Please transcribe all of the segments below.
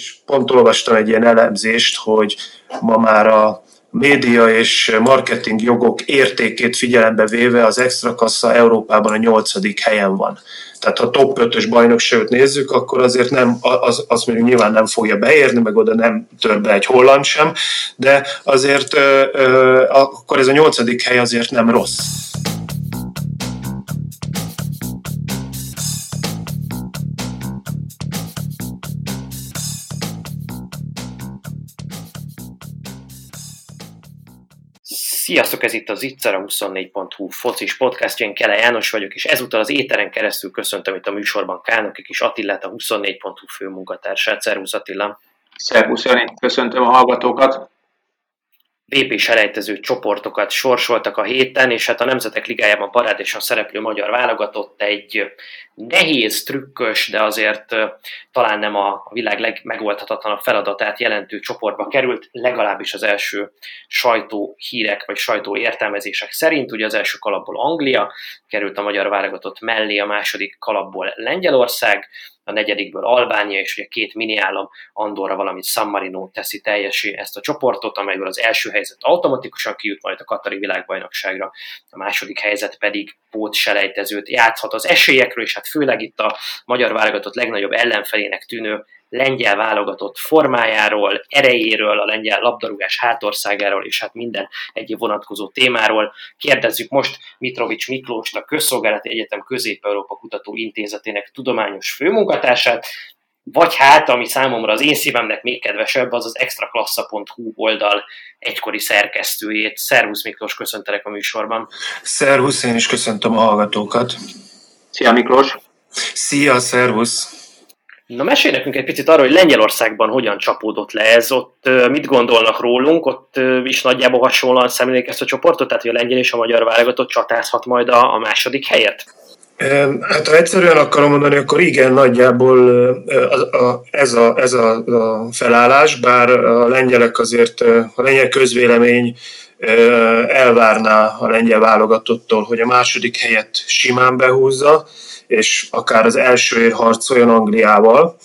és pont olvastam egy ilyen elemzést, hogy ma már a média és marketing jogok értékét figyelembe véve az extra kassa Európában a nyolcadik helyen van. Tehát ha top 5-ös bajnokságot nézzük, akkor azért nem, az, az mondjuk nyilván nem fogja beérni, meg oda nem tör be egy holland sem, de azért ö, ö, akkor ez a nyolcadik hely azért nem rossz. Sziasztok, ez itt az Itzer, a 24.hu focis podcastja, én Kele János vagyok, és ezúttal az éteren keresztül köszöntöm itt a műsorban Kánokik és Attillát, a 24.hu főmunkatársát. Szervusz Attila! Szervusz Jani, köszöntöm a hallgatókat! VP selejtező csoportokat sorsoltak a héten, és hát a Nemzetek Ligájában parádésan szereplő magyar válogatott egy nehéz, trükkös, de azért talán nem a világ legmegoldhatatlanabb feladatát jelentő csoportba került, legalábbis az első sajtó hírek vagy sajtó értelmezések szerint. Ugye az első kalapból Anglia, került a magyar válogatott mellé, a második kalapból Lengyelország, a negyedikből Albánia, és ugye két mini állam, Andorra, valamint San Marino teszi teljesé ezt a csoportot, amelyből az első helyzet automatikusan kijut majd a Katari világbajnokságra, a második helyzet pedig pót selejtezőt játszhat az esélyekről, és hát főleg itt a magyar válogatott legnagyobb ellenfelének tűnő lengyel válogatott formájáról, erejéről, a lengyel labdarúgás hátországáról, és hát minden egyéb vonatkozó témáról. Kérdezzük most Mitrovics Miklóst, a Közszolgálati Egyetem Közép-Európa Kutató Intézetének tudományos főmunkatársát, vagy hát, ami számomra az én szívemnek még kedvesebb, az az extraklassa.hu oldal egykori szerkesztőjét. Szervusz Miklós, köszöntelek a műsorban. Szervusz, én is köszöntöm a hallgatókat. Szia Miklós! Szia, szervusz! Na mesélj nekünk egy picit arról, hogy Lengyelországban hogyan csapódott le ez, ott mit gondolnak rólunk, ott is nagyjából hasonlóan szemlélik ezt a csoportot, tehát hogy a lengyel és a magyar válogatott csatázhat majd a, a második helyet? Hát ha egyszerűen akarom mondani, akkor igen, nagyjából ez a, ez a, a felállás, bár a lengyelek azért, a lengyel közvélemény elvárná a lengyel válogatottól, hogy a második helyet simán behúzza, és akár az elsőért harcoljon Angliával.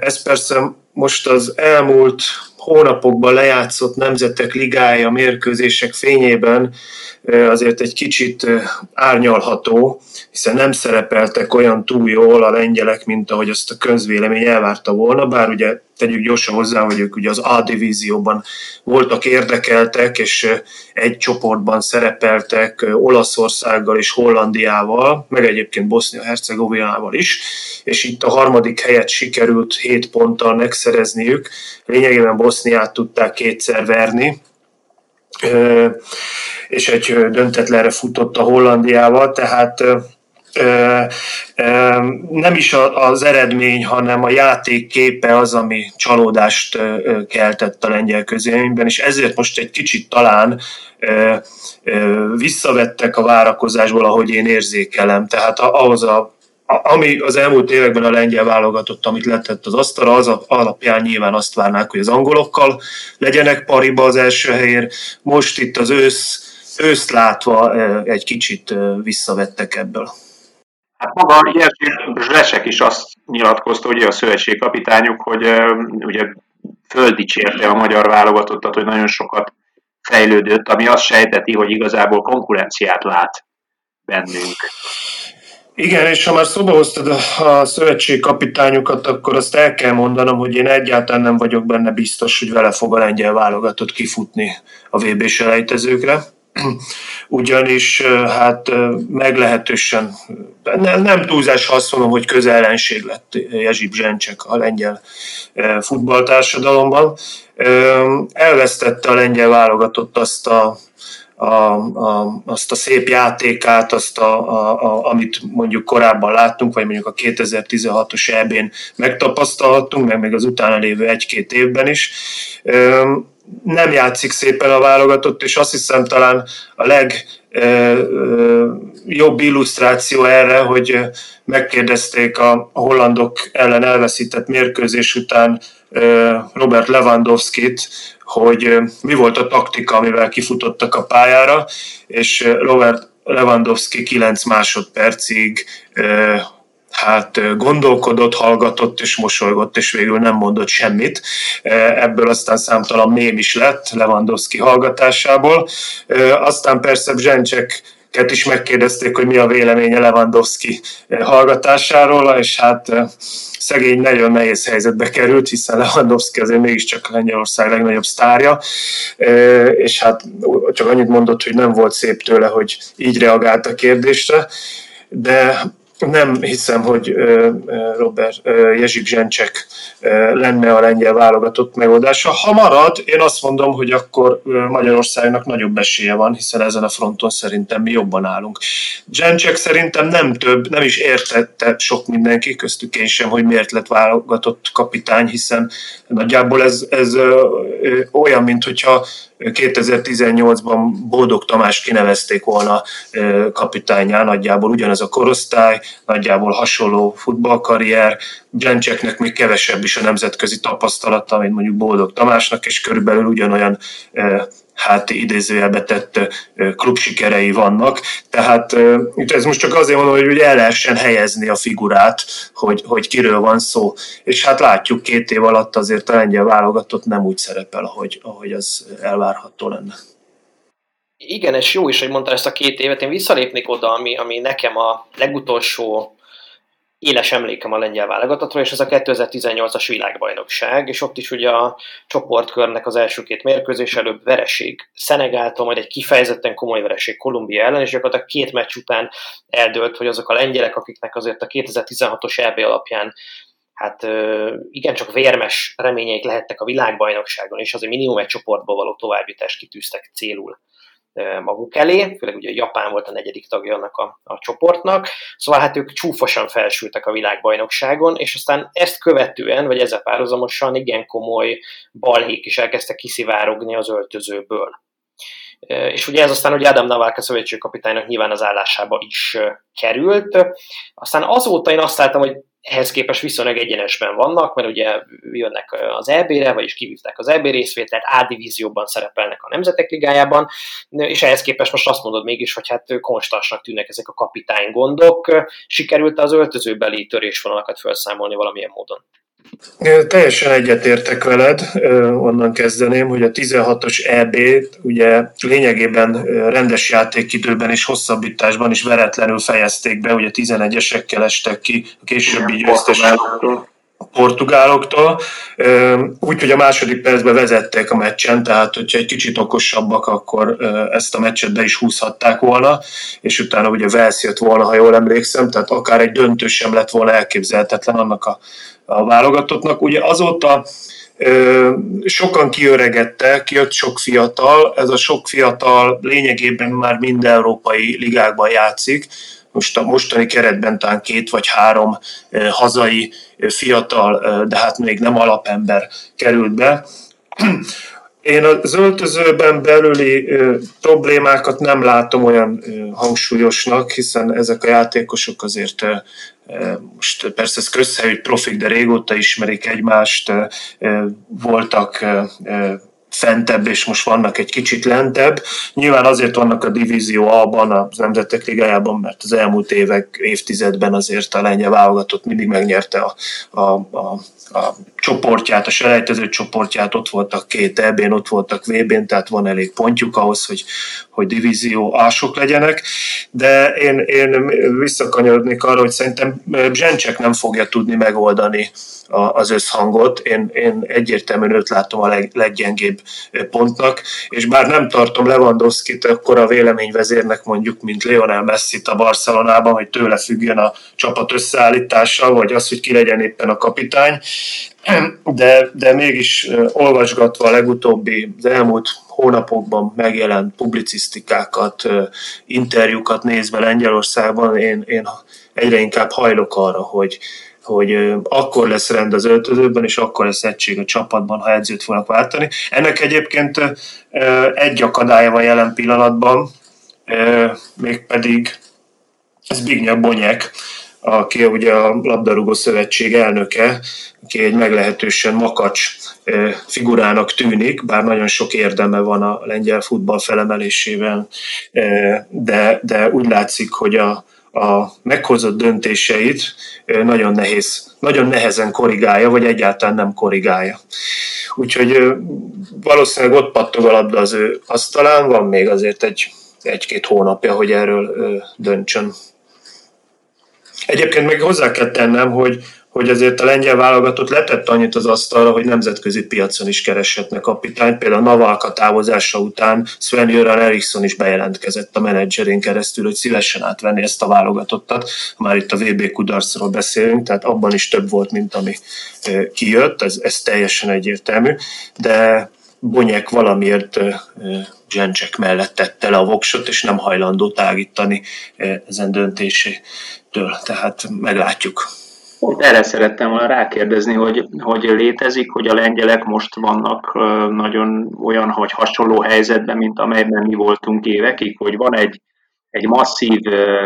Ez persze most az elmúlt hónapokban lejátszott nemzetek ligája mérkőzések fényében azért egy kicsit árnyalható, hiszen nem szerepeltek olyan túl jól a lengyelek, mint ahogy azt a közvélemény elvárta volna, bár ugye tegyük gyorsan hozzá, hogy ők ugye az A divízióban voltak érdekeltek, és egy csoportban szerepeltek Olaszországgal és Hollandiával, meg egyébként Bosznia-Hercegovinával is, és itt a harmadik helyet sikerült 7 ponttal megszerezniük. Lényegében Boszniát tudták kétszer verni, és egy döntetlenre futott a Hollandiával, tehát nem is az eredmény, hanem a játék képe az, ami csalódást keltett a lengyel közélményben, és ezért most egy kicsit talán visszavettek a várakozásból, ahogy én érzékelem. Tehát ahhoz a ami az elmúlt években a lengyel válogatott, amit letett az asztalra, az alapján nyilván azt várnák, hogy az angolokkal legyenek pariba az első helyért. Most itt az ősz, őszt látva egy kicsit visszavettek ebből. Hát maga Jerzy Zsesek is azt nyilatkozta, ugye a szövetségkapitányuk, hogy uh, ugye földicsérte a magyar válogatottat, hogy nagyon sokat fejlődött, ami azt sejteti, hogy igazából konkurenciát lát bennünk. Igen, és ha már szóba hoztad a, a szövetségkapitányokat, akkor azt el kell mondanom, hogy én egyáltalán nem vagyok benne biztos, hogy vele fog a lengyel válogatott kifutni a VB selejtezőkre ugyanis hát meglehetősen, nem, nem túlzás, ha azt mondom, hogy közellenség lett Jezsib Zsencsek a lengyel futballtársadalomban. Elvesztette a lengyel válogatott azt a a, a, azt a szép játékát, azt a, a, a, amit mondjuk korábban láttunk, vagy mondjuk a 2016-os EB-n megtapasztalhattunk, meg még az utána lévő egy-két évben is nem játszik szépen a válogatott, és azt hiszem talán a legjobb illusztráció erre, hogy megkérdezték a hollandok ellen elveszített mérkőzés után Robert Lewandowski-t, hogy mi volt a taktika, amivel kifutottak a pályára, és Robert Lewandowski 9 másodpercig hát gondolkodott, hallgatott és mosolygott, és végül nem mondott semmit. Ebből aztán számtalan mém is lett Lewandowski hallgatásából. Aztán persze Zsencsek Ket is megkérdezték, hogy mi a véleménye Lewandowski hallgatásáról, és hát szegény nagyon nehéz helyzetbe került, hiszen Lewandowski azért mégiscsak Lengyelország legnagyobb sztárja, és hát csak annyit mondott, hogy nem volt szép tőle, hogy így reagált a kérdésre, de nem hiszem, hogy Robert Jezsik Zsencsek lenne a lengyel válogatott megoldása. Ha marad, én azt mondom, hogy akkor Magyarországnak nagyobb esélye van, hiszen ezen a fronton szerintem mi jobban állunk. Zsencsek szerintem nem több, nem is értette sok mindenki, köztük én sem, hogy miért lett válogatott kapitány, hiszen nagyjából ez, ez olyan, mint hogyha 2018-ban Boldog Tamás kinevezték volna kapitányá, nagyjából ugyanez a korosztály, nagyjából hasonló futballkarrier, Blencseknek még kevesebb is a nemzetközi tapasztalata, mint mondjuk Boldog Tamásnak, és körülbelül ugyanolyan hát idézőjelbe tett klubsikerei vannak. Tehát ez most csak azért mondom, hogy el lehessen helyezni a figurát, hogy, hogy kiről van szó. És hát látjuk, két év alatt azért a lengyel válogatott nem úgy szerepel, ahogy, ahogy az elvárható lenne. Igen, és jó is, hogy mondtál ezt a két évet. Én visszalépnék oda, ami, ami nekem a legutolsó éles emlékem a lengyel válogatottról, és ez a 2018-as világbajnokság, és ott is ugye a csoportkörnek az első két mérkőzés előbb vereség Szenegáltól, majd egy kifejezetten komoly vereség Kolumbia ellen, és gyakorlatilag két meccs után eldőlt, hogy azok a lengyelek, akiknek azért a 2016-os EB alapján hát igencsak vérmes reményeik lehettek a világbajnokságon, és azért minimum egy csoportból való továbbjutást kitűztek célul maguk elé, főleg ugye Japán volt a negyedik tagja annak a, a csoportnak, szóval hát ők csúfosan felsültek a világbajnokságon, és aztán ezt követően, vagy ezzel párhuzamosan igen komoly balhék is elkezdtek kiszivárogni az öltözőből. És ugye ez aztán ugye Adam Navalka szövetségkapitánynak nyilván az állásába is került. Aztán azóta én azt láttam, hogy ehhez képest viszonylag egyenesben vannak, mert ugye jönnek az EB-re, vagyis kivívták az EB részvételt, A divízióban szerepelnek a Nemzetek Ligájában, és ehhez képest most azt mondod mégis, hogy hát konstansnak tűnnek ezek a kapitány gondok. Sikerült az öltözőbeli törésvonalakat felszámolni valamilyen módon? Teljesen egyetértek veled, onnan kezdeném, hogy a 16-os eb ugye lényegében rendes játékidőben és hosszabbításban is veretlenül fejezték be, ugye 11-esekkel estek ki a későbbi győztes a portugáloktól, úgyhogy a második percben vezették a meccsen, tehát hogyha egy kicsit okosabbak, akkor ezt a meccset be is húzhatták volna, és utána ugye Velsz jött volna, ha jól emlékszem, tehát akár egy döntő sem lett volna elképzelhetetlen annak a a válogatottnak. Ugye azóta sokan kiöregedtek, kijött sok fiatal, ez a sok fiatal lényegében már mind európai ligákban játszik, most a mostani keretben talán két vagy három hazai fiatal, de hát még nem alapember került be. Én az öltözőben belüli problémákat nem látom olyan hangsúlyosnak, hiszen ezek a játékosok azért most persze ez közhely, hogy profik, de régóta ismerik egymást, voltak fentebb, és most vannak egy kicsit lentebb. Nyilván azért vannak a divízió A-ban, az Nemzetek Ligájában, mert az elmúlt évek, évtizedben azért a lengyel válogatott mindig megnyerte a, a, a a csoportját, a selejtező csoportját, ott voltak két EB-n, ott voltak VB-n, tehát van elég pontjuk ahhoz, hogy, hogy divízió ások legyenek, de én, én visszakanyarodnék arra, hogy szerintem Zsencsek nem fogja tudni megoldani az összhangot. Én, én egyértelműen őt látom a leg, leggyengébb pontnak, és bár nem tartom Lewandowski-t akkor a véleményvezérnek mondjuk, mint Lionel Messi-t a Barcelonában, hogy tőle függjön a csapat összeállítása, vagy az, hogy ki legyen éppen a kapitány, de, de mégis olvasgatva a legutóbbi, az elmúlt hónapokban megjelent publicisztikákat, interjúkat nézve Lengyelországban, én, én egyre inkább hajlok arra, hogy, hogy akkor lesz rend az öltözőben, és akkor lesz egység a csapatban, ha edzőt fognak váltani. Ennek egyébként egy akadálya van jelen pillanatban, mégpedig Zbigniew Bonyek, aki ugye a labdarúgó szövetség elnöke, aki egy meglehetősen makacs figurának tűnik, bár nagyon sok érdeme van a lengyel futball felemelésében, de, de úgy látszik, hogy a, a meghozott döntéseit nagyon nehéz, nagyon nehezen korrigálja, vagy egyáltalán nem korrigálja. Úgyhogy valószínűleg ott pattog a labda az ő asztalán, van még azért egy, egy-két hónapja, hogy erről döntsön. Egyébként még hozzá kell tennem, hogy hogy azért a lengyel válogatott letett annyit az asztalra, hogy nemzetközi piacon is kereshetnek kapitányt. Például Navalka távozása után Sven Göran Eriksson is bejelentkezett a menedzserén keresztül, hogy szívesen átvenni ezt a válogatottat. Már itt a VB kudarcról beszélünk, tehát abban is több volt, mint ami kijött, ez, ez teljesen egyértelmű, de Bonyek valamiért Zsencsek mellett tette le a voksot, és nem hajlandó tágítani ezen döntésétől. Tehát meglátjuk. Pont erre szerettem volna rákérdezni, hogy, hogy létezik, hogy a lengyelek most vannak nagyon olyan, hogy hasonló helyzetben, mint amelyben mi voltunk évekig, hogy van egy, egy masszív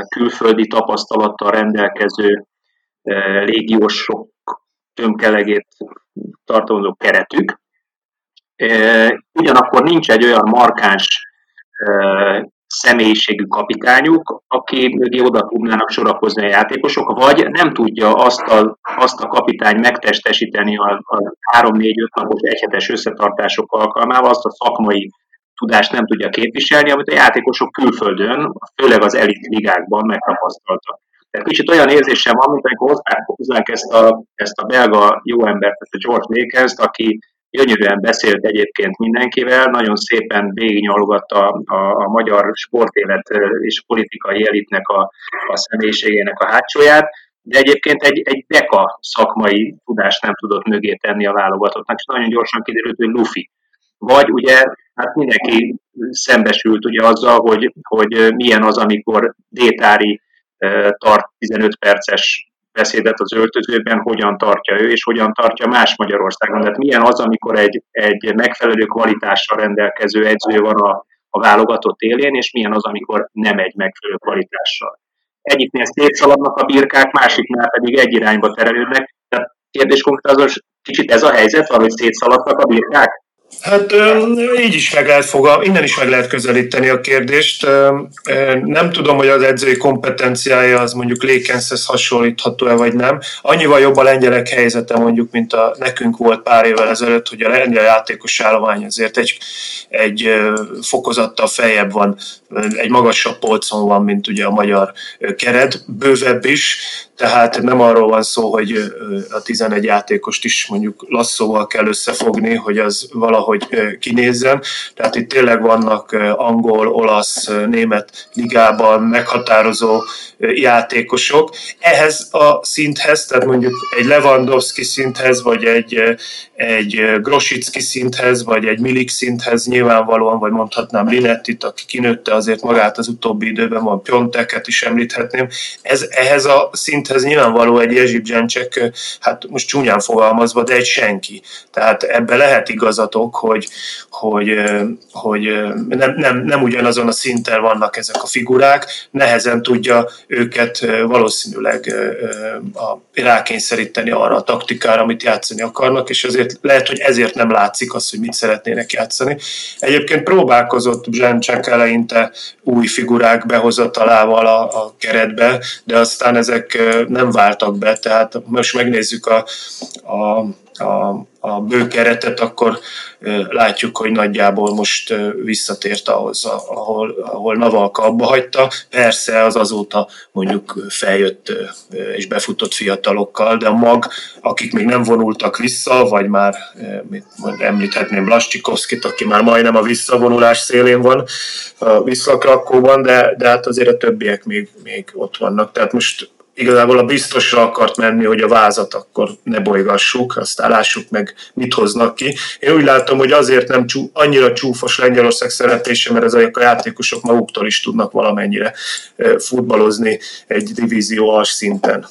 külföldi tapasztalattal rendelkező légiósok tömkelegét tartalmazó keretük, ugyanakkor nincs egy olyan markáns személyiségű kapitányuk, aki mögé oda tudnának sorakozni a játékosok, vagy nem tudja azt a, azt a kapitány megtestesíteni a, a 3-4-5 napos egyhetes összetartások alkalmával, azt a szakmai tudást nem tudja képviselni, amit a játékosok külföldön, főleg az elit ligákban megtapasztaltak. Tehát kicsit olyan érzésem van, mint amikor hozzák ezt a, ezt a belga jó embert, ezt a George Lakers, aki gyönyörűen beszélt egyébként mindenkivel, nagyon szépen végignyalogatta a, a magyar sportélet és politikai elitnek a, a személyiségének a hátsóját, de egyébként egy, egy deka szakmai tudást nem tudott mögé tenni a válogatottnak, és nagyon gyorsan kiderült, hogy Luffy. Vagy ugye, hát mindenki szembesült ugye azzal, hogy, hogy milyen az, amikor Détári tart 15 perces beszédet az öltözőben, hogyan tartja ő, és hogyan tartja más Magyarországon. Tehát milyen az, amikor egy, egy megfelelő kvalitással rendelkező edző van a, a válogatott élén, és milyen az, amikor nem egy megfelelő kvalitással. Egyiknél szétszaladnak a birkák, másiknál pedig egy irányba terelődnek. Tehát kérdés konkrétan az, kicsit ez a helyzet van, hogy szétszaladtak a birkák? Hát így is meg lehet fogal, innen is meg lehet közelíteni a kérdést. Nem tudom, hogy az edzői kompetenciája az mondjuk Lékenszhez hasonlítható-e vagy nem. Annyival jobb a lengyelek helyzete mondjuk, mint a nekünk volt pár évvel ezelőtt, hogy a lengyel játékos állomány azért egy, egy fokozattal feljebb van, egy magasabb polcon van, mint ugye a magyar keret, bővebb is, tehát nem arról van szó, hogy a 11 játékost is mondjuk lasszóval kell összefogni, hogy az valahogy kinézzen. Tehát itt tényleg vannak angol, olasz, német ligában meghatározó játékosok. Ehhez a szinthez, tehát mondjuk egy Lewandowski szinthez, vagy egy, egy Grosicki szinthez, vagy egy Milik szinthez nyilvánvalóan, vagy mondhatnám Linettit, aki kinőtte azért magát az utóbbi időben, van Pionteket is említhetném. Ez, ehhez a szinthez nyilvánvaló egy Jezsib Zsencsek, hát most csúnyán fogalmazva, de egy senki. Tehát ebbe lehet igazatok, hogy, hogy, hogy nem, nem, nem ugyanazon a szinten vannak ezek a figurák, nehezen tudja őket valószínűleg rákényszeríteni arra a taktikára, amit játszani akarnak, és azért lehet, hogy ezért nem látszik az, hogy mit szeretnének játszani. Egyébként próbálkozott Zsencsek eleinte új figurák behozatalával a, a keretbe, de aztán ezek nem váltak be, tehát most megnézzük a, a a, a bő keretet, akkor látjuk, hogy nagyjából most visszatért ahhoz, ahol, ahol Navalka abba hagyta. Persze az azóta mondjuk feljött és befutott fiatalokkal, de a mag, akik még nem vonultak vissza, vagy már említhetném Blascsikovszkit, aki már majdnem a visszavonulás szélén van a visszakrakóban, de, de hát azért a többiek még, még ott vannak. Tehát most igazából a biztosra akart menni, hogy a vázat akkor ne bolygassuk, aztán lássuk meg, mit hoznak ki. Én úgy látom, hogy azért nem csú, annyira csúfos Lengyelország szereplése, mert ezek a játékosok maguktól is tudnak valamennyire futballozni egy divízió as szinten.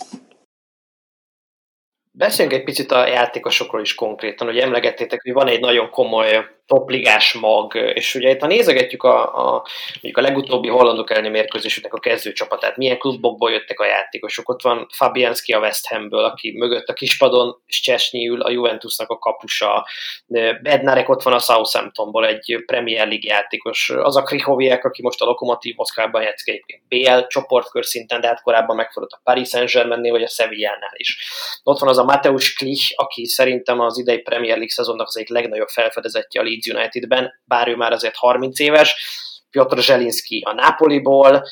Beszéljünk egy picit a játékosokról is konkrétan, hogy emlegettétek, hogy van egy nagyon komoly topligás mag, és ugye itt ha nézegetjük a, a, mondjuk a legutóbbi hollandok elleni mérkőzésüknek a kezdőcsapatát, milyen klubokból jöttek a játékosok, ott van Fabianski a West Hamből, aki mögött a kispadon, és Csesnyi ül a Juventusnak a kapusa, Bednarek ott van a Southamptonból, egy Premier League játékos, az a Krihoviek, aki most a Lokomotív Moszkvában játszik BL csoportkör szinten, de hát korábban megfordult a Paris Saint-Germainnél, vagy a Sevillánál is. Ott van az a Mateusz Klich, aki szerintem az idei Premier League szezonnak az egyik legnagyobb felfedezetje a Leeds Unitedben, bár ő már azért 30 éves, Piotr Zselinski a Napoliból,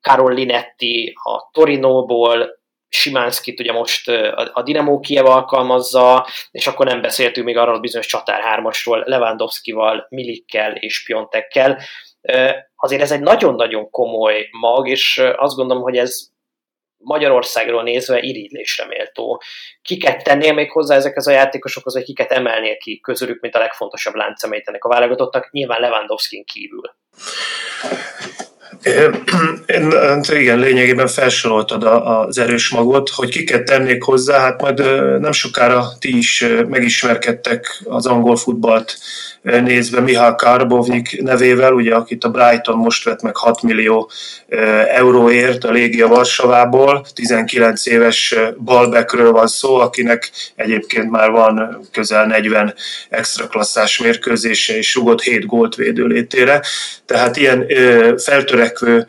Karol Linetti a Torinóból, Simánszkit ugye most a Dinamo Kiev alkalmazza, és akkor nem beszéltünk még arról a bizonyos csatár hármasról, Lewandowskival, Milikkel és Piontekkel. Azért ez egy nagyon-nagyon komoly mag, és azt gondolom, hogy ez Magyarországról nézve irigylésre méltó. Kiket tennél még hozzá ezekhez a játékosokhoz, vagy kiket emelnél ki közülük, mint a legfontosabb láncemét ennek a válogatottnak, nyilván Lewandowski kívül? Én, igen, lényegében felsoroltad az erős magot, hogy kiket tennék hozzá, hát majd nem sokára ti is megismerkedtek az angol futballt nézve Mihály Karbovnik nevével, ugye, akit a Brighton most vett meg 6 millió euróért a Légia Varsavából, 19 éves balbekről van szó, akinek egyébként már van közel 40 extra klasszás mérkőzése és rugott 7 gólt védő létére. Tehát ilyen feltörekvő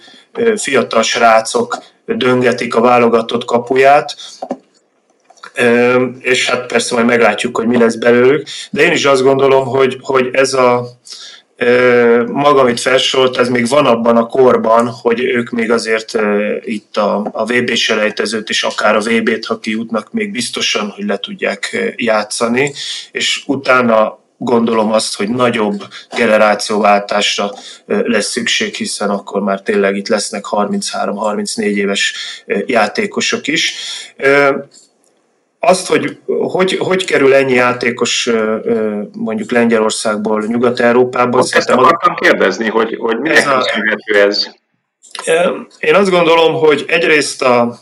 fiatal srácok döngetik a válogatott kapuját, és hát persze majd meglátjuk, hogy mi lesz belőlük, de én is azt gondolom, hogy, hogy ez a maga, amit felsorolt, ez még van abban a korban, hogy ők még azért itt a, a VB selejtezőt és akár a VB-t, ha kijutnak, még biztosan, hogy le tudják játszani, és utána gondolom azt, hogy nagyobb generációváltásra lesz szükség, hiszen akkor már tényleg itt lesznek 33-34 éves játékosok is azt, hogy, hogy hogy kerül ennyi játékos mondjuk Lengyelországból Nyugat-Európába. Ezt akartam kérdezni, hogy, hogy minek ez, a, ez? Én azt gondolom, hogy egyrészt a,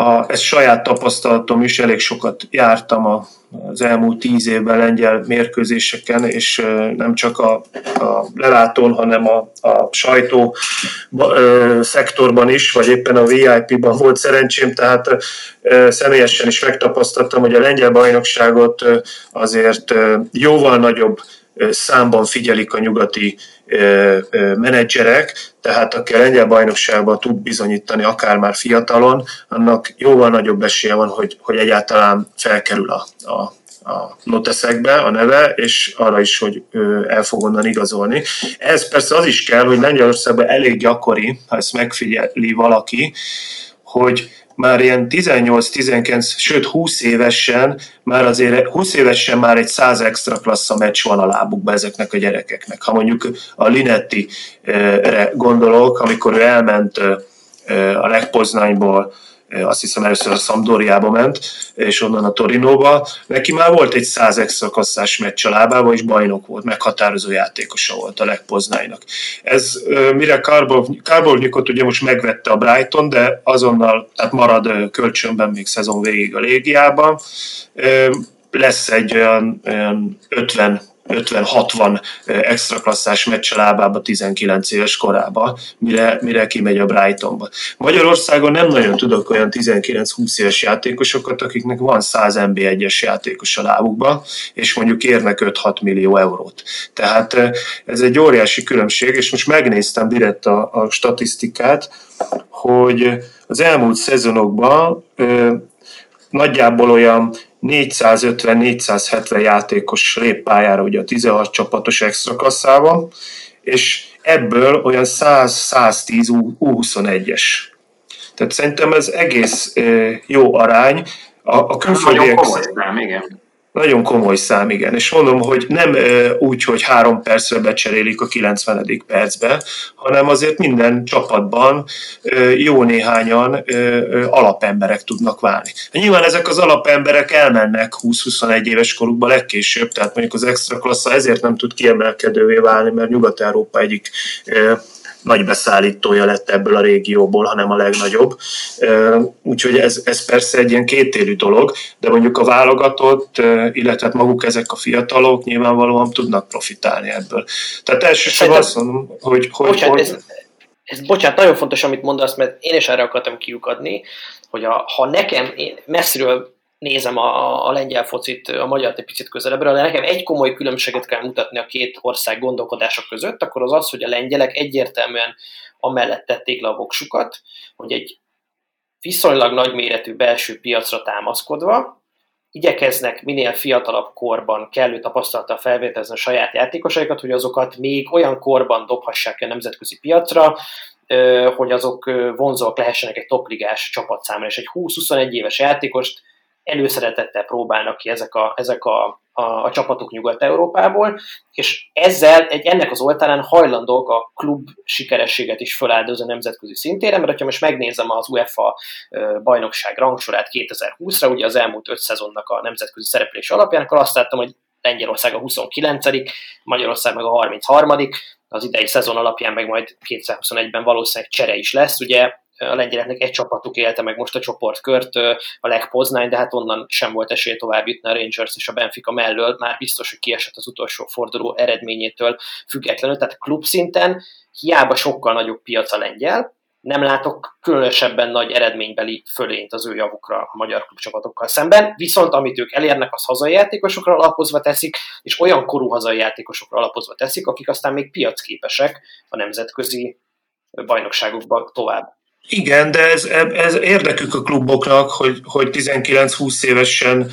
a, ez saját tapasztalatom is, elég sokat jártam a, az elmúlt tíz évben lengyel mérkőzéseken, és nem csak a, a lelátón, hanem a, a sajtó ö, szektorban is, vagy éppen a VIP-ban volt szerencsém, tehát ö, személyesen is megtapasztaltam, hogy a lengyel bajnokságot azért ö, jóval nagyobb számban figyelik a nyugati menedzserek, tehát aki a lengyel bajnokságban tud bizonyítani, akár már fiatalon, annak jóval nagyobb esélye van, hogy, hogy egyáltalán felkerül a, a, a noteszekbe a neve, és arra is, hogy el fog onnan igazolni. Ez persze az is kell, hogy Lengyelországban elég gyakori, ha ezt megfigyeli valaki, hogy már ilyen 18-19, sőt 20 évesen, már azért 20 évesen már egy 100 extra klassza meccs van a lábukba ezeknek a gyerekeknek. Ha mondjuk a Linetti-re gondolok, amikor ő elment a Legpoznányból azt hiszem először a Sampdoriába ment, és onnan a Torinóba. Neki már volt egy 100 extra kasszás meccs a lábába, és bajnok volt, meghatározó játékosa volt a legpoznájnak. Ez mire Karbovnyikot ugye most megvette a Brighton, de azonnal tehát marad kölcsönben még szezon végig a légiában. Lesz egy olyan, olyan 50 50-60 extra klasszás meccs lábába 19 éves korába, mire, mire kimegy a Brightonba. Magyarországon nem nagyon tudok olyan 19-20 éves játékosokat, akiknek van 100 NB1-es játékos a lábukba, és mondjuk érnek 5-6 millió eurót. Tehát ez egy óriási különbség, és most megnéztem direkt a, a statisztikát, hogy az elmúlt szezonokban nagyjából olyan 450-470 játékos lép pályára ugye a 16 csapatos extra kasszával, és ebből olyan 100-110 U21-es. Tehát szerintem ez egész jó arány. A, a külföldiek... Nagyon komoly szám, igen. Nagyon komoly szám, igen. És mondom, hogy nem úgy, hogy három percre becserélik a 90. percbe, hanem azért minden csapatban jó néhányan alapemberek tudnak válni. Nyilván ezek az alapemberek elmennek 20-21 éves korukba legkésőbb, tehát mondjuk az extra klassza ezért nem tud kiemelkedővé válni, mert Nyugat-Európa egyik nagy beszállítója lett ebből a régióból, hanem a legnagyobb. Úgyhogy ez, ez persze egy ilyen kétélű dolog, de mondjuk a válogatott, illetve hát maguk ezek a fiatalok nyilvánvalóan tudnak profitálni ebből. Tehát elsősorban azt mondom, hogy... hogy, bocsánat, hogy ez, ez, bocsánat, nagyon fontos, amit mondasz, mert én is erre akartam kiukadni, hogy a, ha nekem, én messziről nézem a, a lengyel focit, a magyar egy picit közelebbről, de nekem egy komoly különbséget kell mutatni a két ország gondolkodások között, akkor az az, hogy a lengyelek egyértelműen amellett tették le a voksukat, hogy egy viszonylag nagyméretű belső piacra támaszkodva, igyekeznek minél fiatalabb korban kellő tapasztalattal felvételezni a saját játékosaikat, hogy azokat még olyan korban dobhassák a nemzetközi piacra, hogy azok vonzóak lehessenek egy topligás csapat és egy 20-21 éves játékost előszeretettel próbálnak ki ezek a, ezek a, a, a csapatok Nyugat-Európából, és ezzel egy ennek az oltárán hajlandók a klub sikerességet is feláldozni nemzetközi szintére, mert ha most megnézem az UEFA bajnokság rangsorát 2020-ra, ugye az elmúlt öt szezonnak a nemzetközi szereplés alapján, akkor azt láttam, hogy Lengyelország a 29 Magyarország meg a 33 az idei szezon alapján meg majd 2021-ben valószínűleg csere is lesz, ugye a lengyeleknek egy csapatuk élte meg most a csoportkört, a Legpoznány, de hát onnan sem volt esély tovább jutni a Rangers és a Benfica mellől, már biztos, hogy kiesett az utolsó forduló eredményétől függetlenül, tehát klub szinten hiába sokkal nagyobb piac a lengyel, nem látok különösebben nagy eredménybeli fölényt az ő javukra a magyar klubcsapatokkal szemben, viszont amit ők elérnek, az hazai játékosokra alapozva teszik, és olyan korú hazai játékosokra alapozva teszik, akik aztán még piacképesek a nemzetközi bajnokságokban tovább. Igen, de ez, ez érdekük a kluboknak, hogy, hogy 19-20 évesen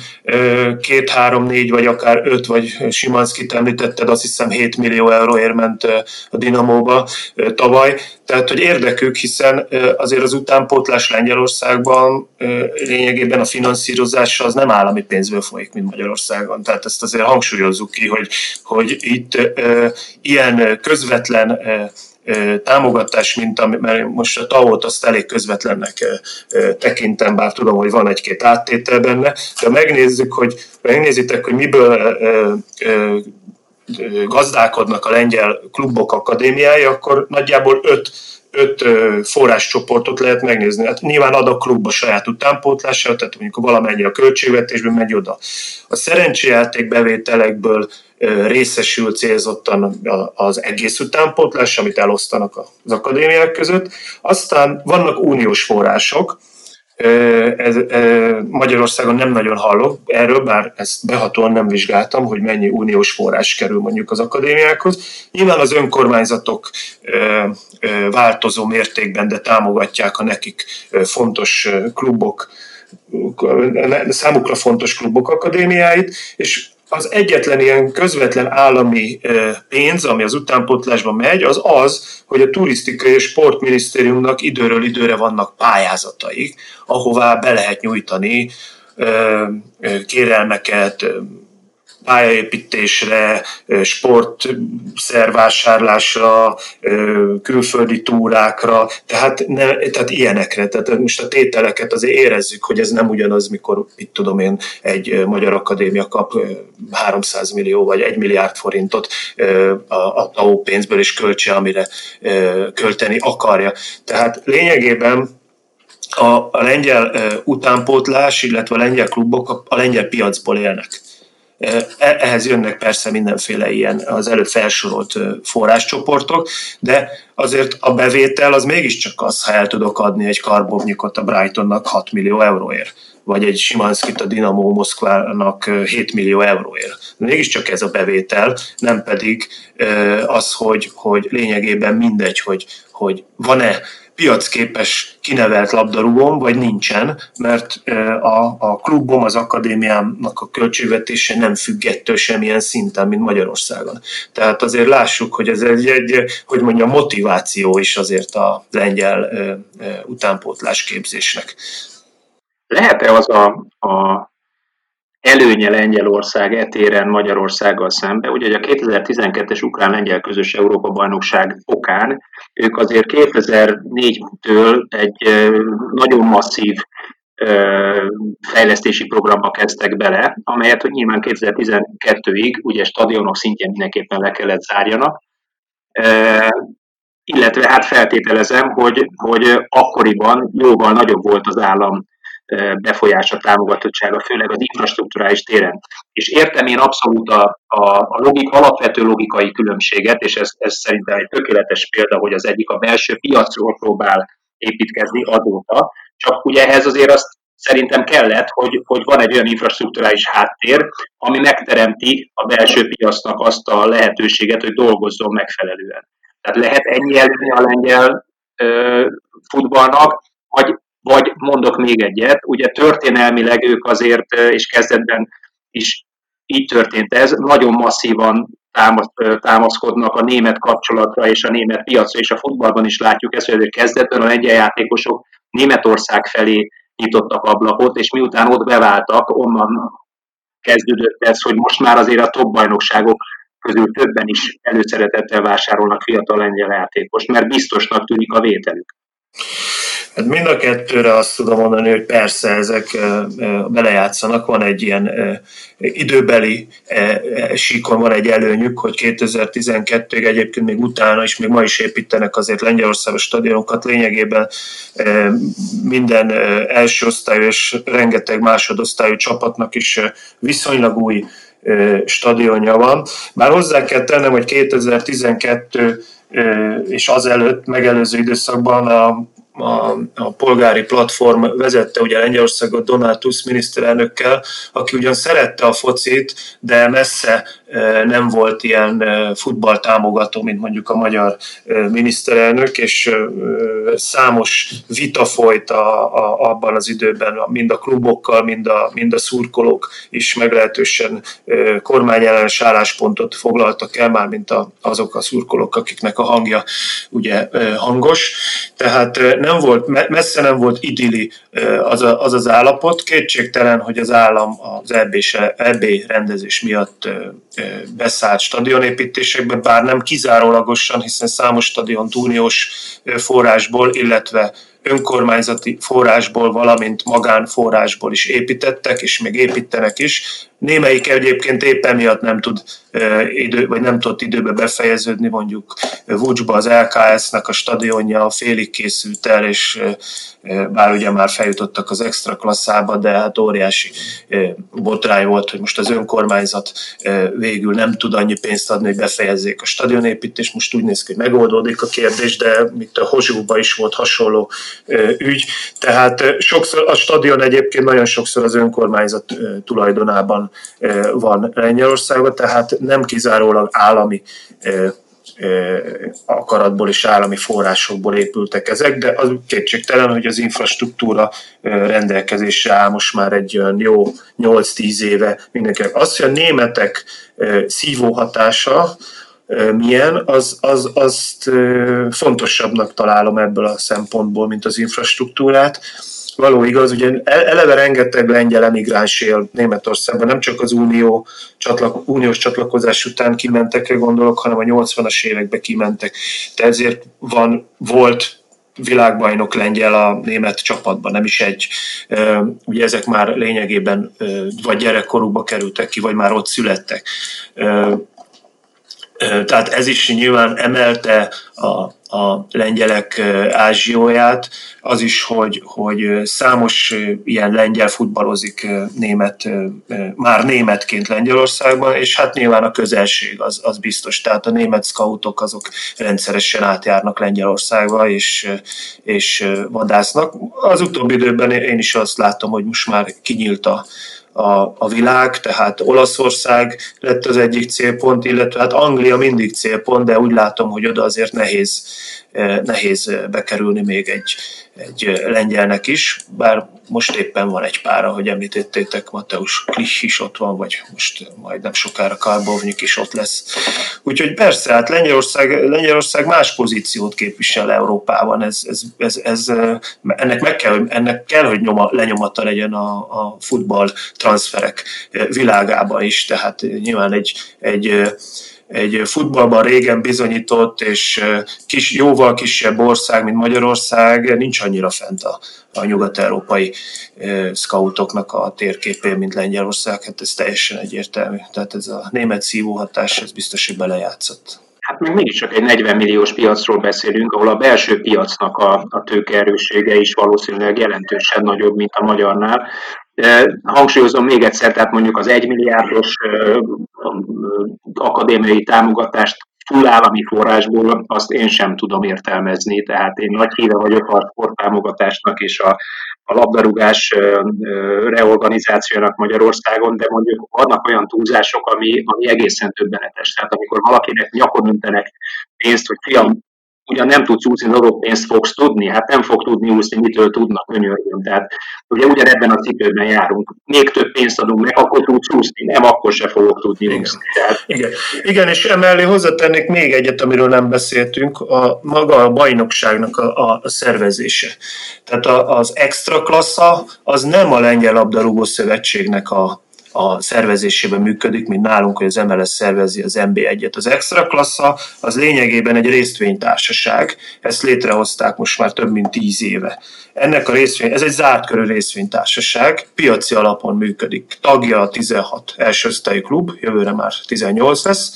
két, három, négy, vagy akár öt, vagy Simanszkit említetted, azt hiszem 7 millió euróért ment a Dinamóba tavaly. Tehát, hogy érdekük, hiszen azért az utánpótlás Lengyelországban lényegében a finanszírozása az nem állami pénzből folyik, mint Magyarországon. Tehát ezt azért hangsúlyozzuk ki, hogy, hogy itt ilyen közvetlen támogatás, mint ami, mert most a tao azt elég közvetlennek tekintem, bár tudom, hogy van egy-két áttétel benne, de megnézzük, hogy megnézitek, hogy miből gazdálkodnak a lengyel klubok akadémiái, akkor nagyjából öt öt forráscsoportot lehet megnézni. Hát nyilván ad a klub a saját utánpótlására, tehát mondjuk valamennyi a költségvetésben megy oda. A szerencséjáték bevételekből részesül célzottan az egész utánpótlás, amit elosztanak az akadémiák között. Aztán vannak uniós források, ez, Magyarországon nem nagyon hallok erről, bár ezt behatóan nem vizsgáltam, hogy mennyi uniós forrás kerül mondjuk az akadémiákhoz. Nyilván az önkormányzatok változó mértékben, de támogatják a nekik fontos klubok, számukra fontos klubok akadémiáit, és az egyetlen ilyen közvetlen állami pénz, ami az utánpótlásban megy, az az, hogy a turisztikai és sportminisztériumnak időről időre vannak pályázataik, ahová be lehet nyújtani kérelmeket, pályaépítésre, sportszervásárlásra, külföldi túrákra, tehát, ne, tehát ilyenekre. Tehát most a tételeket azért érezzük, hogy ez nem ugyanaz, mikor, itt tudom én, egy Magyar Akadémia kap 300 millió vagy 1 milliárd forintot a, a TAO pénzből és költse, amire költeni akarja. Tehát lényegében a, a lengyel utánpótlás, illetve a lengyel klubok a, a lengyel piacból élnek. E, ehhez jönnek persze mindenféle ilyen az előbb felsorolt forráscsoportok, de azért a bevétel az mégiscsak az, ha el tudok adni egy karbovnyikot a Brightonnak 6 millió euróért, vagy egy Simanskit a Dinamo Moszkvának 7 millió euróért. Mégiscsak ez a bevétel, nem pedig az, hogy, hogy lényegében mindegy, hogy, hogy van-e piacképes kinevelt labdarúgóm, vagy nincsen, mert a, a klubom, az akadémiámnak a költségvetése nem függ ettől semmilyen szinten, mint Magyarországon. Tehát azért lássuk, hogy ez egy, egy hogy mondja, motiváció is azért a lengyel utánpótlás képzésnek. Lehet-e az a, a előnye Lengyelország etéren Magyarországgal szembe. Ugye a 2012-es ukrán-lengyel közös Európa-bajnokság okán ők azért 2004-től egy nagyon masszív fejlesztési programba kezdtek bele, amelyet hogy nyilván 2012-ig ugye stadionok szintjén mindenképpen le kellett zárjanak. illetve hát feltételezem, hogy, hogy akkoriban jóval nagyobb volt az állam befolyása, támogatottsága, főleg az infrastruktúrális téren. És értem én abszolút a, a, a logik, alapvető logikai különbséget, és ez, ez szerintem egy tökéletes példa, hogy az egyik a belső piacról próbál építkezni azóta, csak ugye ehhez azért azt szerintem kellett, hogy, hogy van egy olyan infrastruktúrális háttér, ami megteremti a belső piacnak azt a lehetőséget, hogy dolgozzon megfelelően. Tehát lehet ennyi előni a lengyel ö, futballnak, vagy vagy mondok még egyet, ugye történelmileg ők azért, és kezdetben is így történt ez, nagyon masszívan támaszkodnak a német kapcsolatra és a német piacra, és a futballban is látjuk ezt, hogy kezdetben a lengyel játékosok Németország felé nyitottak ablakot, és miután ott beváltak, onnan kezdődött ez, hogy most már azért a top bajnokságok közül többen is előszeretettel vásárolnak fiatal lengyel játékos, mert biztosnak tűnik a vételük. Hát mind a kettőre azt tudom mondani, hogy persze ezek belejátszanak, van egy ilyen időbeli síkon van egy előnyük, hogy 2012-ig egyébként még utána is, még ma is építenek azért Lengyelországos stadionokat, lényegében minden első osztályú és rengeteg másodosztályú csapatnak is viszonylag új stadionja van. Bár hozzá kell tennem, hogy 2012 és azelőtt megelőző időszakban a a, a polgári platform vezette ugye Lengyelországot Donald miniszterelnökkel, aki ugyan szerette a focit, de messze nem volt ilyen futballtámogató, mint mondjuk a magyar miniszterelnök, és számos vita folyt a, a, abban az időben, mind a klubokkal, mind a, mind a szurkolók is meglehetősen kormányellenes álláspontot foglaltak el, már mint a, azok a szurkolók, akiknek a hangja ugye hangos. Tehát nem volt, messze nem volt idilli az, a, az az állapot. Kétségtelen, hogy az állam az EB, EB rendezés miatt beszállt stadionépítésekbe, bár nem kizárólagosan, hiszen számos stadion uniós forrásból, illetve önkormányzati forrásból, valamint magánforrásból is építettek, és még építenek is. Némelyik egyébként éppen miatt nem tud idő, vagy nem tudott időbe befejeződni, mondjuk Vucsba az LKS-nek a stadionja félig készült el, és bár ugye már feljutottak az extra klasszába, de hát óriási botrány volt, hogy most az önkormányzat végül nem tud annyi pénzt adni, hogy befejezzék a stadionépítést. Most úgy néz ki, hogy megoldódik a kérdés, de mint a Hozsúba is volt hasonló ügy. Tehát sokszor a stadion egyébként nagyon sokszor az önkormányzat tulajdonában van Lengyelországban, tehát nem kizárólag állami akaratból és állami forrásokból épültek ezek, de az kétségtelen, hogy az infrastruktúra rendelkezésre áll most már egy olyan jó 8-10 éve mindenkinek. Az, hogy a németek szívó hatása, milyen, az, az, azt fontosabbnak találom ebből a szempontból, mint az infrastruktúrát való igaz, ugye eleve rengeteg lengyel emigráns él Németországban, nem csak az unió, csatlak, uniós csatlakozás után kimentekre gondolok, hanem a 80-as években kimentek. De ezért van, volt világbajnok lengyel a német csapatban, nem is egy. Ugye ezek már lényegében vagy gyerekkorukba kerültek ki, vagy már ott születtek. Tehát ez is nyilván emelte a a lengyelek ázsióját, az is, hogy, hogy számos ilyen lengyel futballozik német, már németként Lengyelországban, és hát nyilván a közelség az, az biztos. Tehát a német scoutok azok rendszeresen átjárnak Lengyelországba, és, és vadásznak. Az utóbbi időben én is azt látom, hogy most már kinyílt a, a, a világ, tehát Olaszország lett az egyik célpont, illetve hát Anglia mindig célpont, de úgy látom, hogy oda azért nehéz, eh, nehéz bekerülni még egy, egy lengyelnek is, bár most éppen van egy pár, ahogy említettétek, Mateusz Klich is ott van, vagy most majd nem sokára Karbovnyik is ott lesz. Úgyhogy persze, hát Lengyelország, Lengyelország más pozíciót képvisel Európában, ez, ez, ez, ez ennek, meg kell, ennek kell, hogy nyoma, lenyomata legyen a, a futball transferek világában is, tehát nyilván egy, egy egy futballban régen bizonyított és kis, jóval kisebb ország, mint Magyarország, nincs annyira fent a, a nyugat-európai scoutoknak a térképén, mint Lengyelország, hát ez teljesen egyértelmű. Tehát ez a német szívóhatás, ez biztos, hogy belejátszott. Hát még mindig csak egy 40 milliós piacról beszélünk, ahol a belső piacnak a, a tőkeerőssége is valószínűleg jelentősen nagyobb, mint a magyarnál. Hangsúlyozom még egyszer, tehát mondjuk az 1 milliárdos akadémiai támogatást full forrásból azt én sem tudom értelmezni, tehát én nagy híve vagyok a sporttámogatásnak és a, a labdarúgás reorganizációnak Magyarországon, de mondjuk vannak olyan túlzások, ami, ami egészen többenetes. Tehát amikor valakinek nyakon öntenek pénzt, hogy fiam, ugyan nem tudsz úszni, adott pénzt fogsz tudni, hát nem fog tudni úszni, mitől tudnak, könyörgöm. Tehát ugye ugyanebben a cipőben járunk. Még több pénzt adunk meg, akkor tudsz úszni, nem, akkor se fogok tudni Igen. úszni. Tehát... Igen. Igen, és emellé hozzátennék még egyet, amiről nem beszéltünk, a maga a bajnokságnak a, a szervezése. Tehát a, az extra klassza az nem a Lengyel Labdarúgó Szövetségnek a, a szervezésében működik, mint nálunk, hogy az MLS szervezi az NB1-et. Az extra klassza az lényegében egy részvénytársaság, ezt létrehozták most már több mint tíz éve. Ennek a részvény, ez egy zárt körű részvénytársaság, piaci alapon működik. Tagja a 16 első klub, jövőre már 18 lesz,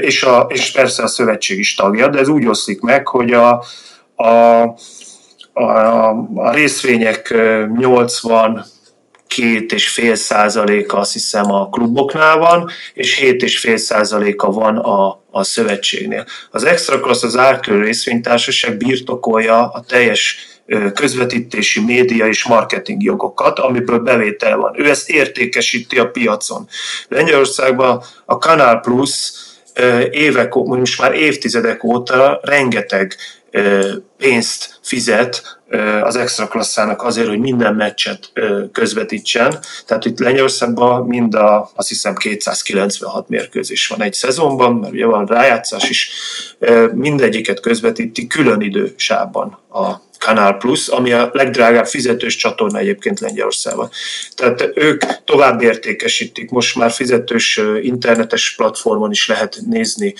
és, a, és persze a szövetség is tagja, de ez úgy oszlik meg, hogy a, a, a, a részvények 80 két és fél százaléka azt hiszem a kluboknál van, és hét és fél százaléka van a, a szövetségnél. Az Extra Class, az árkörű részvénytársaság birtokolja a teljes közvetítési, média és marketing jogokat, amiből bevétel van. Ő ezt értékesíti a piacon. Lengyelországban a Canal Plus évek, most már évtizedek óta rengeteg pénzt fizet az extra klasszának azért, hogy minden meccset közvetítsen. Tehát itt Lengyelországban mind a, azt hiszem 296 mérkőzés van egy szezonban, mert ugye van rájátszás is, mindegyiket közvetíti külön idősában a Canal Plus, ami a legdrágább fizetős csatorna egyébként Lengyelországban. Tehát ők tovább értékesítik, most már fizetős internetes platformon is lehet nézni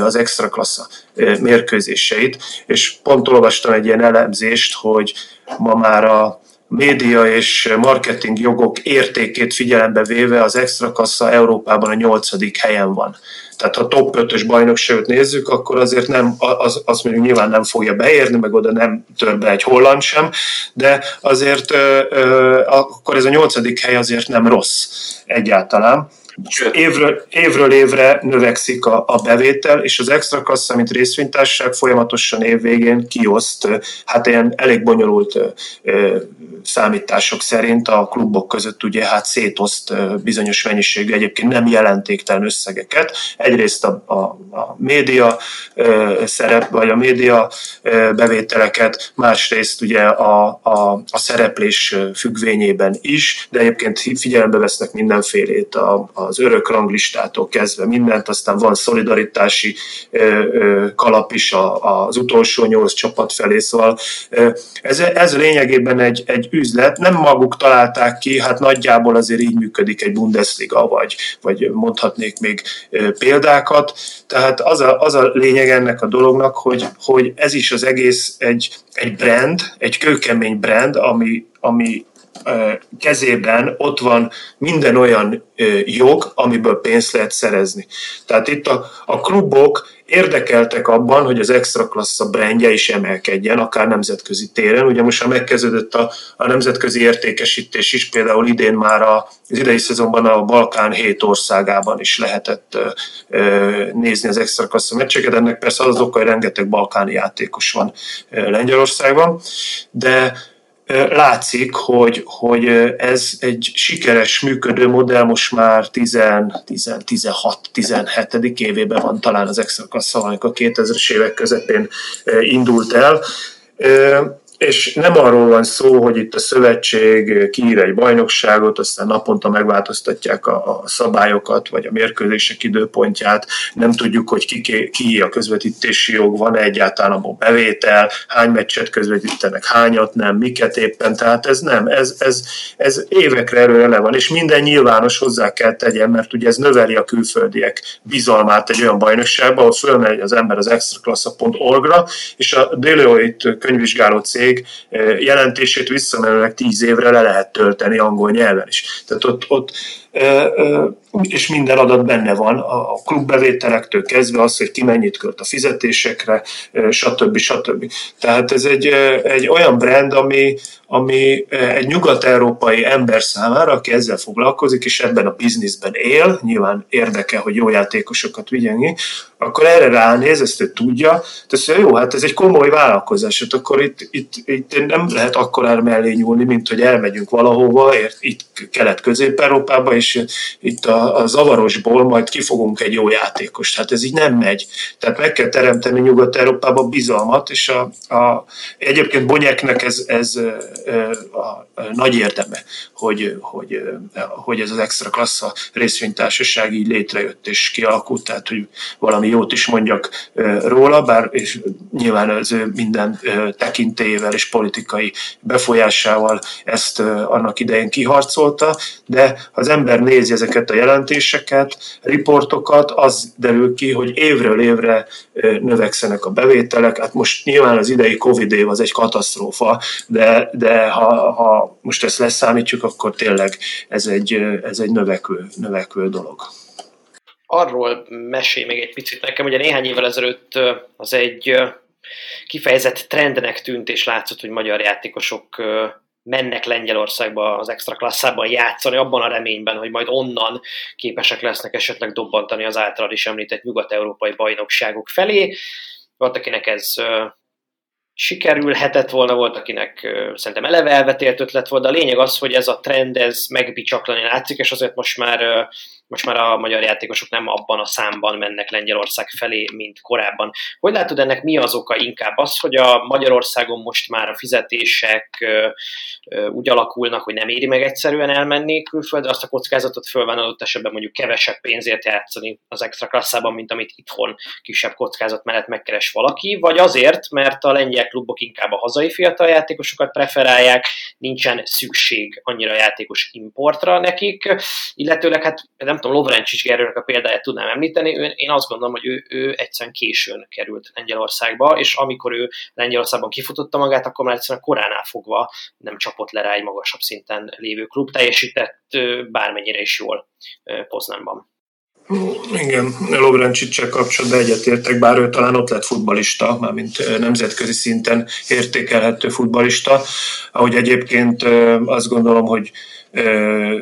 az extra klassza mérkőzéseit, és pont olvastam egy ilyen elemzést, hogy ma már a média és marketing jogok értékét figyelembe véve az extra kassa Európában a nyolcadik helyen van. Tehát ha top 5-ös bajnokságot nézzük, akkor azért nem, az, az mondjuk nyilván nem fogja beérni, meg oda nem tör be egy holland sem, de azért ö, ö, akkor ez a nyolcadik hely azért nem rossz egyáltalán. Évről, évről évre növekszik a, a bevétel, és az extra kassa, mint részvénytársaság folyamatosan évvégén kioszt, hát ilyen elég bonyolult számítások szerint a klubok között ugye hát szétoszt bizonyos mennyiségű egyébként nem jelentéktelen összegeket. Egyrészt a, a, a média szerep, vagy a média bevételeket, másrészt ugye a, a, a szereplés függvényében is, de egyébként figyelembe vesznek mindenfélét a, az örök ranglistától kezdve mindent, aztán van szolidaritási kalap is az utolsó nyolc csapat felé, szóval ez, ez lényegében egy, egy üzlet, nem maguk találták ki, hát nagyjából azért így működik egy Bundesliga, vagy, vagy mondhatnék még példákat. Tehát az a, az a lényeg ennek a dolognak, hogy, hogy ez is az egész egy, egy brand, egy kőkemény brand, ami, ami kezében ott van minden olyan jog, amiből pénzt lehet szerezni. Tehát itt a, a klubok érdekeltek abban, hogy az extra klassza brandje is emelkedjen, akár nemzetközi téren. Ugye most már megkezdődött a, a nemzetközi értékesítés is, például idén már a, az idei szezonban a Balkán hét országában is lehetett ö, nézni az extra klassza meccseket. Ennek persze az oka, hogy rengeteg balkáni játékos van Lengyelországban, de látszik, hogy, hogy ez egy sikeres, működő modell, most már 16-17. évében van talán az Extra Kassa, amikor a 2000-es évek közepén indult el és nem arról van szó, hogy itt a szövetség kiír egy bajnokságot, aztán naponta megváltoztatják a, a szabályokat, vagy a mérkőzések időpontját, nem tudjuk, hogy ki, ki a közvetítési jog, van-e egyáltalán abban bevétel, hány meccset közvetítenek, hányat nem, miket éppen, tehát ez nem, ez, ez, ez évekre előre van, és minden nyilvános hozzá kell tegyen, mert ugye ez növeli a külföldiek bizalmát egy olyan bajnokságban, ahol fölmegy az ember az extraklassa.org-ra, és a Deloitte könyvvizsgáló cég cég jelentését visszamenőleg tíz évre le lehet tölteni angol nyelven is. Tehát ott, ott és minden adat benne van, a klubbevételektől kezdve az, hogy ki mennyit költ a fizetésekre, stb. stb. Tehát ez egy, egy olyan brand, ami, ami egy nyugat-európai ember számára, aki ezzel foglalkozik, és ebben a bizniszben él, nyilván érdeke, hogy jó játékosokat vigyen ki, akkor erre ránéz, ezt ő tudja, tehát jó, hát ez egy komoly vállalkozás, hát akkor itt, itt, itt nem lehet akkor mellé nyúlni, mint hogy elmegyünk valahova, ért, itt Kelet-Közép-Európába, és itt a, a zavarosból majd kifogunk egy jó játékost. Hát ez így nem megy. Tehát meg kell teremteni Nyugat-Európába bizalmat, és a, a, egyébként Bonyeknek ez, ez a, nagy érdeme, hogy, hogy, hogy ez az extra klassza részvénytársaság így létrejött és kialakult, tehát hogy valami jót is mondjak róla, bár és nyilván az ő minden tekintélyével és politikai befolyásával ezt annak idején kiharcolta, de az ember nézi ezeket a jelentéseket, riportokat, az derül ki, hogy évről évre növekszenek a bevételek. Hát most nyilván az idei Covid év az egy katasztrófa, de, de ha, ha most ezt leszámítjuk, akkor tényleg ez egy, ez egy növekvő, növekvő dolog arról mesél még egy picit nekem, ugye néhány évvel ezelőtt az egy kifejezett trendnek tűnt, és látszott, hogy magyar játékosok mennek Lengyelországba az extra klasszában játszani, abban a reményben, hogy majd onnan képesek lesznek esetleg dobbantani az általad is említett nyugat-európai bajnokságok felé. Volt, akinek ez sikerülhetett volna, volt, akinek szerintem eleve elvetélt ötlet volt, de a lényeg az, hogy ez a trend, ez megbicsaklani látszik, és azért most már most már a magyar játékosok nem abban a számban mennek Lengyelország felé, mint korábban. Hogy látod ennek mi az oka inkább? Az, hogy a Magyarországon most már a fizetések úgy alakulnak, hogy nem éri meg egyszerűen elmenni külföldre, azt a kockázatot fölvállalott esetben mondjuk kevesebb pénzért játszani az extra klasszában, mint amit itthon kisebb kockázat mellett megkeres valaki, vagy azért, mert a lengyel klubok inkább a hazai fiatal játékosokat preferálják, nincsen szükség annyira játékos importra nekik, illetőleg hát nem tudom, Lovrencsics Gerőnek a példáját tudnám említeni, ő, én azt gondolom, hogy ő, ő egyszerűen későn került Lengyelországba, és amikor ő Lengyelországban kifutotta magát, akkor már egyszerűen koránál fogva nem csapott le rá egy magasabb szinten lévő klub, teljesített bármennyire is jól Poznánban. Igen, Lovrencsicsel kapcsolatban egyetértek, bár ő talán ott lett futbalista, mármint nemzetközi szinten értékelhető futbalista, ahogy egyébként azt gondolom, hogy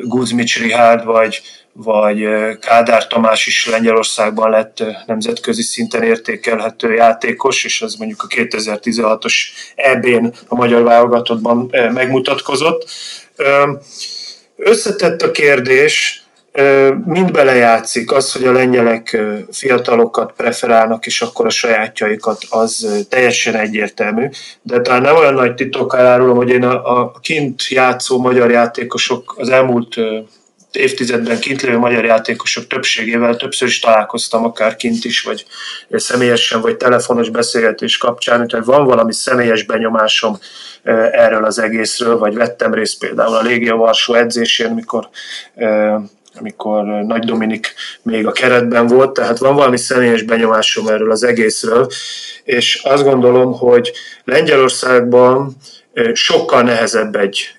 Guzmics Rihárd vagy vagy Kádár Tamás is Lengyelországban lett nemzetközi szinten értékelhető játékos, és az mondjuk a 2016-os EB-n a magyar válogatottban megmutatkozott. Összetett a kérdés, mind belejátszik az, hogy a lengyelek fiatalokat preferálnak, és akkor a sajátjaikat, az teljesen egyértelmű. De talán nem olyan nagy titok elárulom, hogy én a, a kint játszó magyar játékosok az elmúlt évtizedben kint lévő magyar játékosok többségével többször is találkoztam, akár kint is, vagy személyesen, vagy telefonos beszélgetés kapcsán, tehát van valami személyes benyomásom erről az egészről, vagy vettem részt például a Légia Varsó edzésén, mikor amikor Nagy Dominik még a keretben volt, tehát van valami személyes benyomásom erről az egészről, és azt gondolom, hogy Lengyelországban sokkal nehezebb egy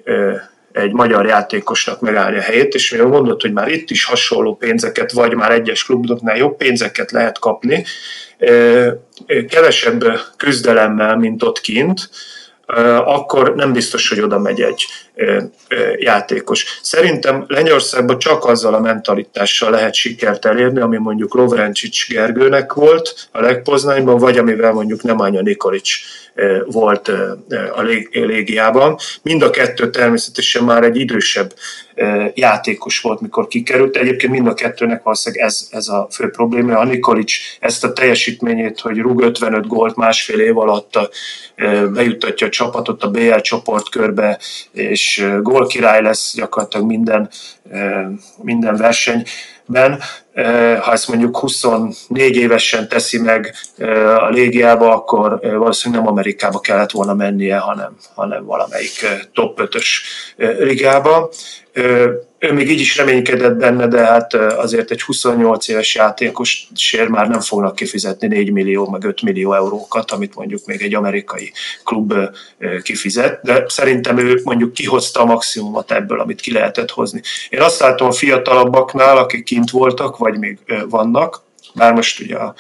egy magyar játékosnak megállni a helyét, és mivel mondott, hogy már itt is hasonló pénzeket, vagy már egyes kluboknál jobb pénzeket lehet kapni, kevesebb küzdelemmel, mint ott kint, akkor nem biztos, hogy oda megy egy játékos. Szerintem Lengyországban csak azzal a mentalitással lehet sikert elérni, ami mondjuk Lovrencsics Gergőnek volt a legpoznányban, vagy amivel mondjuk Nemanja Nikolic volt a légiában. Mind a kettő természetesen már egy idősebb játékos volt, mikor kikerült. Egyébként mind a kettőnek valószínűleg ez, ez a fő probléma. A Nikolic ezt a teljesítményét, hogy rúg 55 gólt másfél év alatt bejuttatja a csapatot a BL csoportkörbe, és gólkirály lesz gyakorlatilag minden, minden versenyben. Ha ezt mondjuk 24 évesen teszi meg a légiába, akkor valószínűleg nem Amerikába kellett volna mennie, hanem, hanem valamelyik top 5-ös ligába ő még így is reménykedett benne, de hát azért egy 28 éves játékos sér már nem fognak kifizetni 4 millió, meg 5 millió eurókat, amit mondjuk még egy amerikai klub kifizet, de szerintem ő mondjuk kihozta a maximumot ebből, amit ki lehetett hozni. Én azt látom a fiatalabbaknál, akik kint voltak, vagy még vannak, bár most ugye a,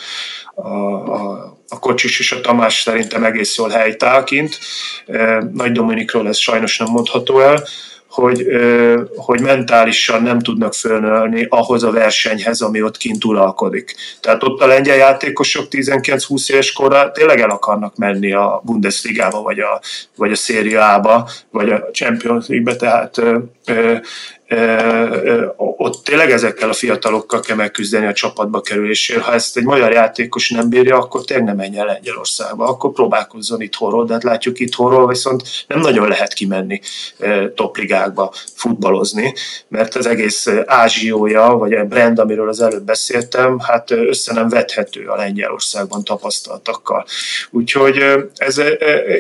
a, a a Kocsis és a Tamás szerintem egész jól helytáll. Nagy Dominikról ez sajnos nem mondható el, hogy, hogy mentálisan nem tudnak fölnölni ahhoz a versenyhez, ami ott kint uralkodik. Tehát ott a lengyel játékosok 19-20 éves korra tényleg el akarnak menni a Bundesligába, vagy a, vagy a Serie vagy a Champions League-be, tehát ott tényleg ezekkel a fiatalokkal kell megküzdeni a csapatba kerülésért. Ha ezt egy magyar játékos nem bírja, akkor tényleg nem menjen Lengyelországba, akkor próbálkozzon itthonról, de hát látjuk itthonról viszont nem nagyon lehet kimenni topligákba futballozni, mert az egész ázsiója, vagy a brand, amiről az előbb beszéltem, hát össze nem vethető a Lengyelországban tapasztaltakkal. Úgyhogy ez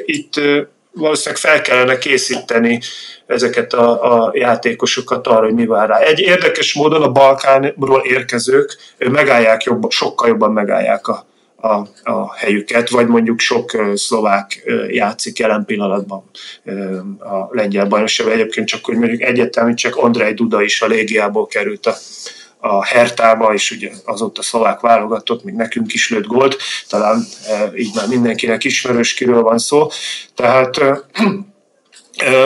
itt valószínűleg fel kellene készíteni ezeket a, a játékosokat arra, hogy mi vár rá. Egy érdekes módon a Balkánról érkezők megállják jobban, sokkal jobban megállják a, a, a helyüket, vagy mondjuk sok szlovák játszik jelen pillanatban a lengyel bajnokságban. Egyébként csak, hogy mondjuk egyetemű, csak Andrei Duda is a légiából került a, a Hertába, és ugye azóta szlovák válogatott, még nekünk is lőtt gólt, talán így már mindenkinek ismerős, kiről van szó. Tehát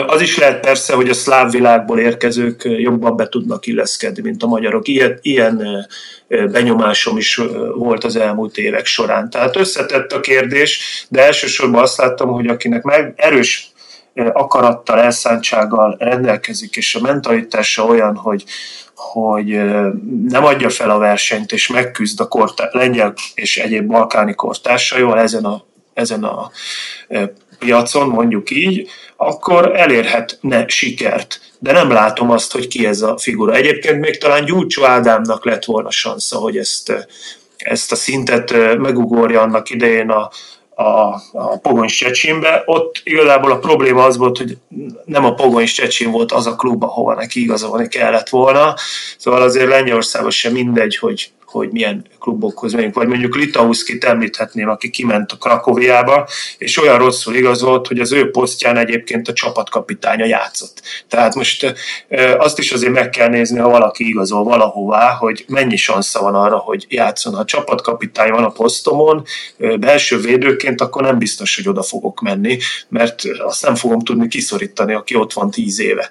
az is lehet persze, hogy a szláv világból érkezők jobban be tudnak illeszkedni, mint a magyarok. Ilyen, ilyen benyomásom is volt az elmúlt évek során. Tehát összetett a kérdés, de elsősorban azt láttam, hogy akinek meg erős akarattal, elszántsággal rendelkezik, és a mentalitása olyan, hogy, hogy nem adja fel a versenyt, és megküzd a kortá- lengyel és egyéb balkáni kortársaival ezen a, ezen a piacon, mondjuk így, akkor elérhetne sikert. De nem látom azt, hogy ki ez a figura. Egyébként még talán Gyurcsó Ádámnak lett volna sansza, hogy ezt, ezt a szintet megugorja annak idején a, a, a Pogony Csecsinbe. Ott igazából a probléma az volt, hogy nem a Pogony Csecsin volt az a klub, ahova neki igazolni kellett volna. Szóval azért Lengyelországban sem mindegy, hogy hogy milyen klubokhoz megyünk, vagy mondjuk Litauszkit említhetném, aki kiment a Krakoviába, és olyan rosszul igazolt, hogy az ő posztján egyébként a csapatkapitánya játszott. Tehát most azt is azért meg kell nézni, ha valaki igazol valahová, hogy mennyi sansza van arra, hogy játszon. Ha a csapatkapitány van a posztomon, belső védőként, akkor nem biztos, hogy oda fogok menni, mert azt nem fogom tudni kiszorítani, aki ott van tíz éve.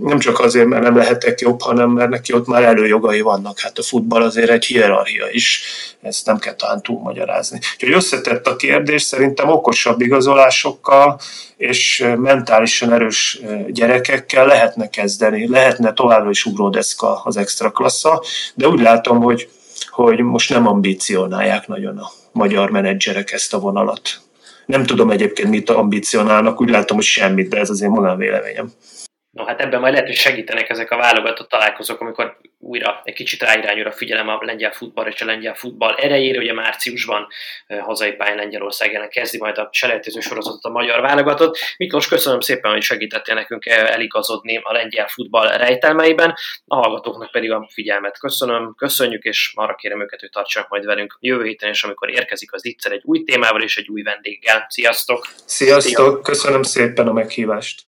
Nem csak azért, mert nem lehetek jobb, hanem mert neki ott már előjogai vannak. Hát a futball az azért egy hierarchia is, ezt nem kell talán túlmagyarázni. Úgyhogy összetett a kérdés, szerintem okosabb igazolásokkal és mentálisan erős gyerekekkel lehetne kezdeni, lehetne továbbra is ugródeszka az extra klassza, de úgy látom, hogy, hogy most nem ambicionálják nagyon a magyar menedzserek ezt a vonalat. Nem tudom egyébként, mit ambicionálnak, úgy látom, hogy semmit, de ez az én magánvéleményem. No hát ebben majd lehet, hogy segítenek ezek a válogatott találkozók, amikor újra egy kicsit ráirányul a figyelem a lengyel futball és a lengyel futball erejére. Ugye márciusban hazai pályán Lengyelország ellen kezdi majd a selejtező sorozatot a magyar válogatott. Miklós, köszönöm szépen, hogy segítettél nekünk eligazodni a lengyel futball rejtelmeiben. A hallgatóknak pedig a figyelmet köszönöm, köszönjük, és arra kérem őket, hogy tartsanak majd velünk jövő héten, és amikor érkezik az itt egy új témával és egy új vendéggel. Sziasztok! Sziasztok! Köszönöm szépen a meghívást!